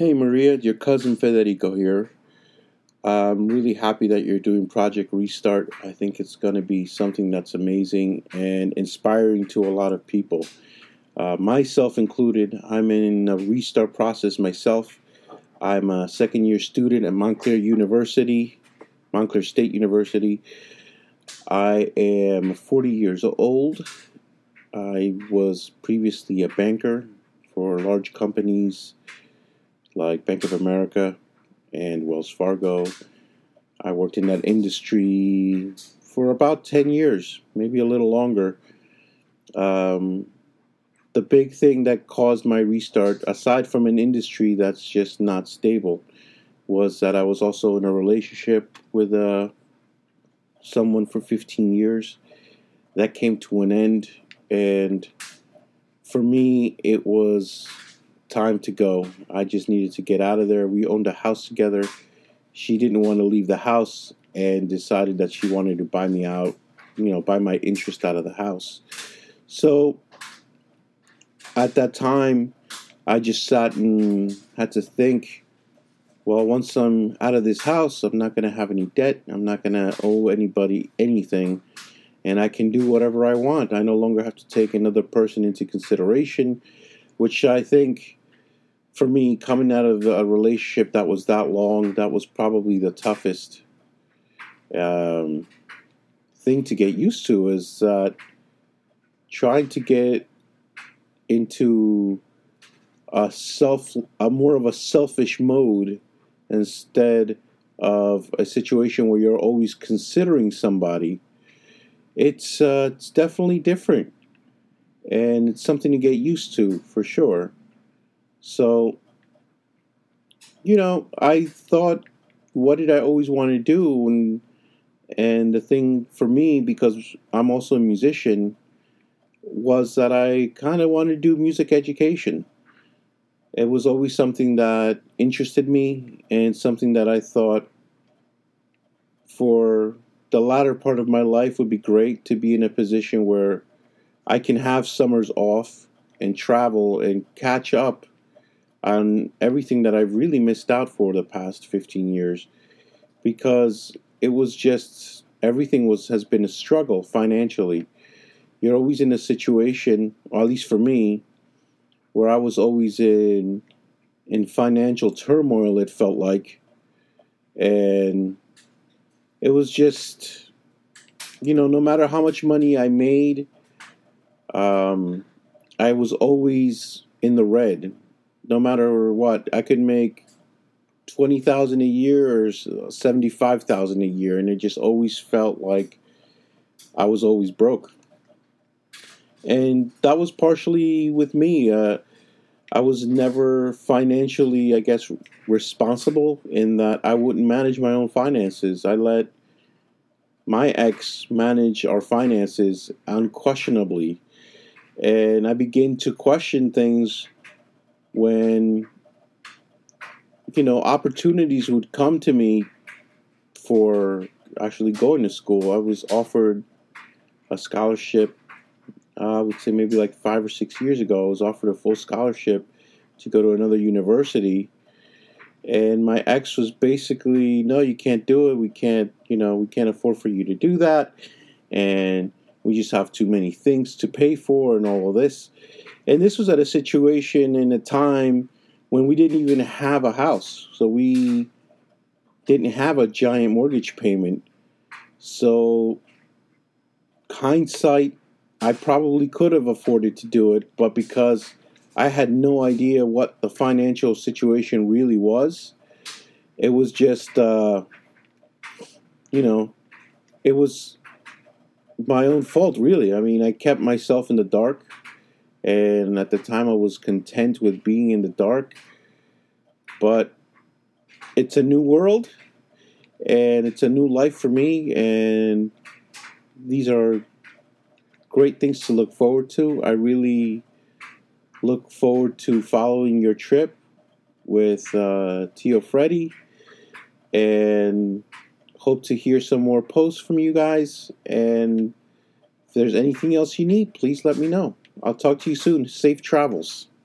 Hey Maria, your cousin Federico here. I'm really happy that you're doing Project Restart. I think it's going to be something that's amazing and inspiring to a lot of people. Uh, myself included, I'm in a restart process myself. I'm a second year student at Montclair University, Montclair State University. I am 40 years old. I was previously a banker for large companies like Bank of America and Wells Fargo. I worked in that industry for about 10 years, maybe a little longer. Um, the big thing that caused my restart, aside from an industry that's just not stable, was that I was also in a relationship with uh, someone for 15 years. That came to an end, and for me, it was time to go. I just needed to get out of there. We owned a house together. She didn't want to leave the house and decided that she wanted to buy me out, you know, buy my interest out of the house. So at that time, I just sat and had to think well, once I'm out of this house, I'm not going to have any debt. I'm not going to owe anybody anything. And I can do whatever I want. I no longer have to take another person into consideration, which I think for me, coming out of a relationship that was that long, that was probably the toughest um, thing to get used to is trying to get into a self, a more of a selfish mode instead of a situation where you're always considering somebody. It's uh, it's definitely different, and it's something to get used to for sure. So, you know, I thought, what did I always want to do? And, and the thing for me, because I'm also a musician, was that I kind of wanted to do music education. It was always something that interested me and something that I thought for the latter part of my life would be great to be in a position where I can have summers off and travel and catch up on everything that I've really missed out for the past 15 years because it was just everything was has been a struggle financially. You're always in a situation, or at least for me, where I was always in in financial turmoil it felt like and it was just you know no matter how much money I made um, I was always in the red no matter what. I could make twenty thousand a year or seventy five thousand a year, and it just always felt like I was always broke. And that was partially with me. Uh, I was never financially, I guess, responsible in that I wouldn't manage my own finances. I let my ex manage our finances unquestionably. And I began to question things when you know opportunities would come to me for actually going to school. I was offered a scholarship. Uh, I would say maybe like five or six years ago. I was offered a full scholarship to go to another university, and my ex was basically, "No, you can't do it. We can't. You know, we can't afford for you to do that, and we just have too many things to pay for, and all of this." And this was at a situation in a time when we didn't even have a house. So we didn't have a giant mortgage payment. So, hindsight, I probably could have afforded to do it, but because I had no idea what the financial situation really was, it was just, uh, you know, it was my own fault, really. I mean, I kept myself in the dark and at the time I was content with being in the dark. But it's a new world and it's a new life for me and these are great things to look forward to. I really look forward to following your trip with uh, Tio Freddy and hope to hear some more posts from you guys. And if there's anything else you need, please let me know. I'll talk to you soon. Safe travels.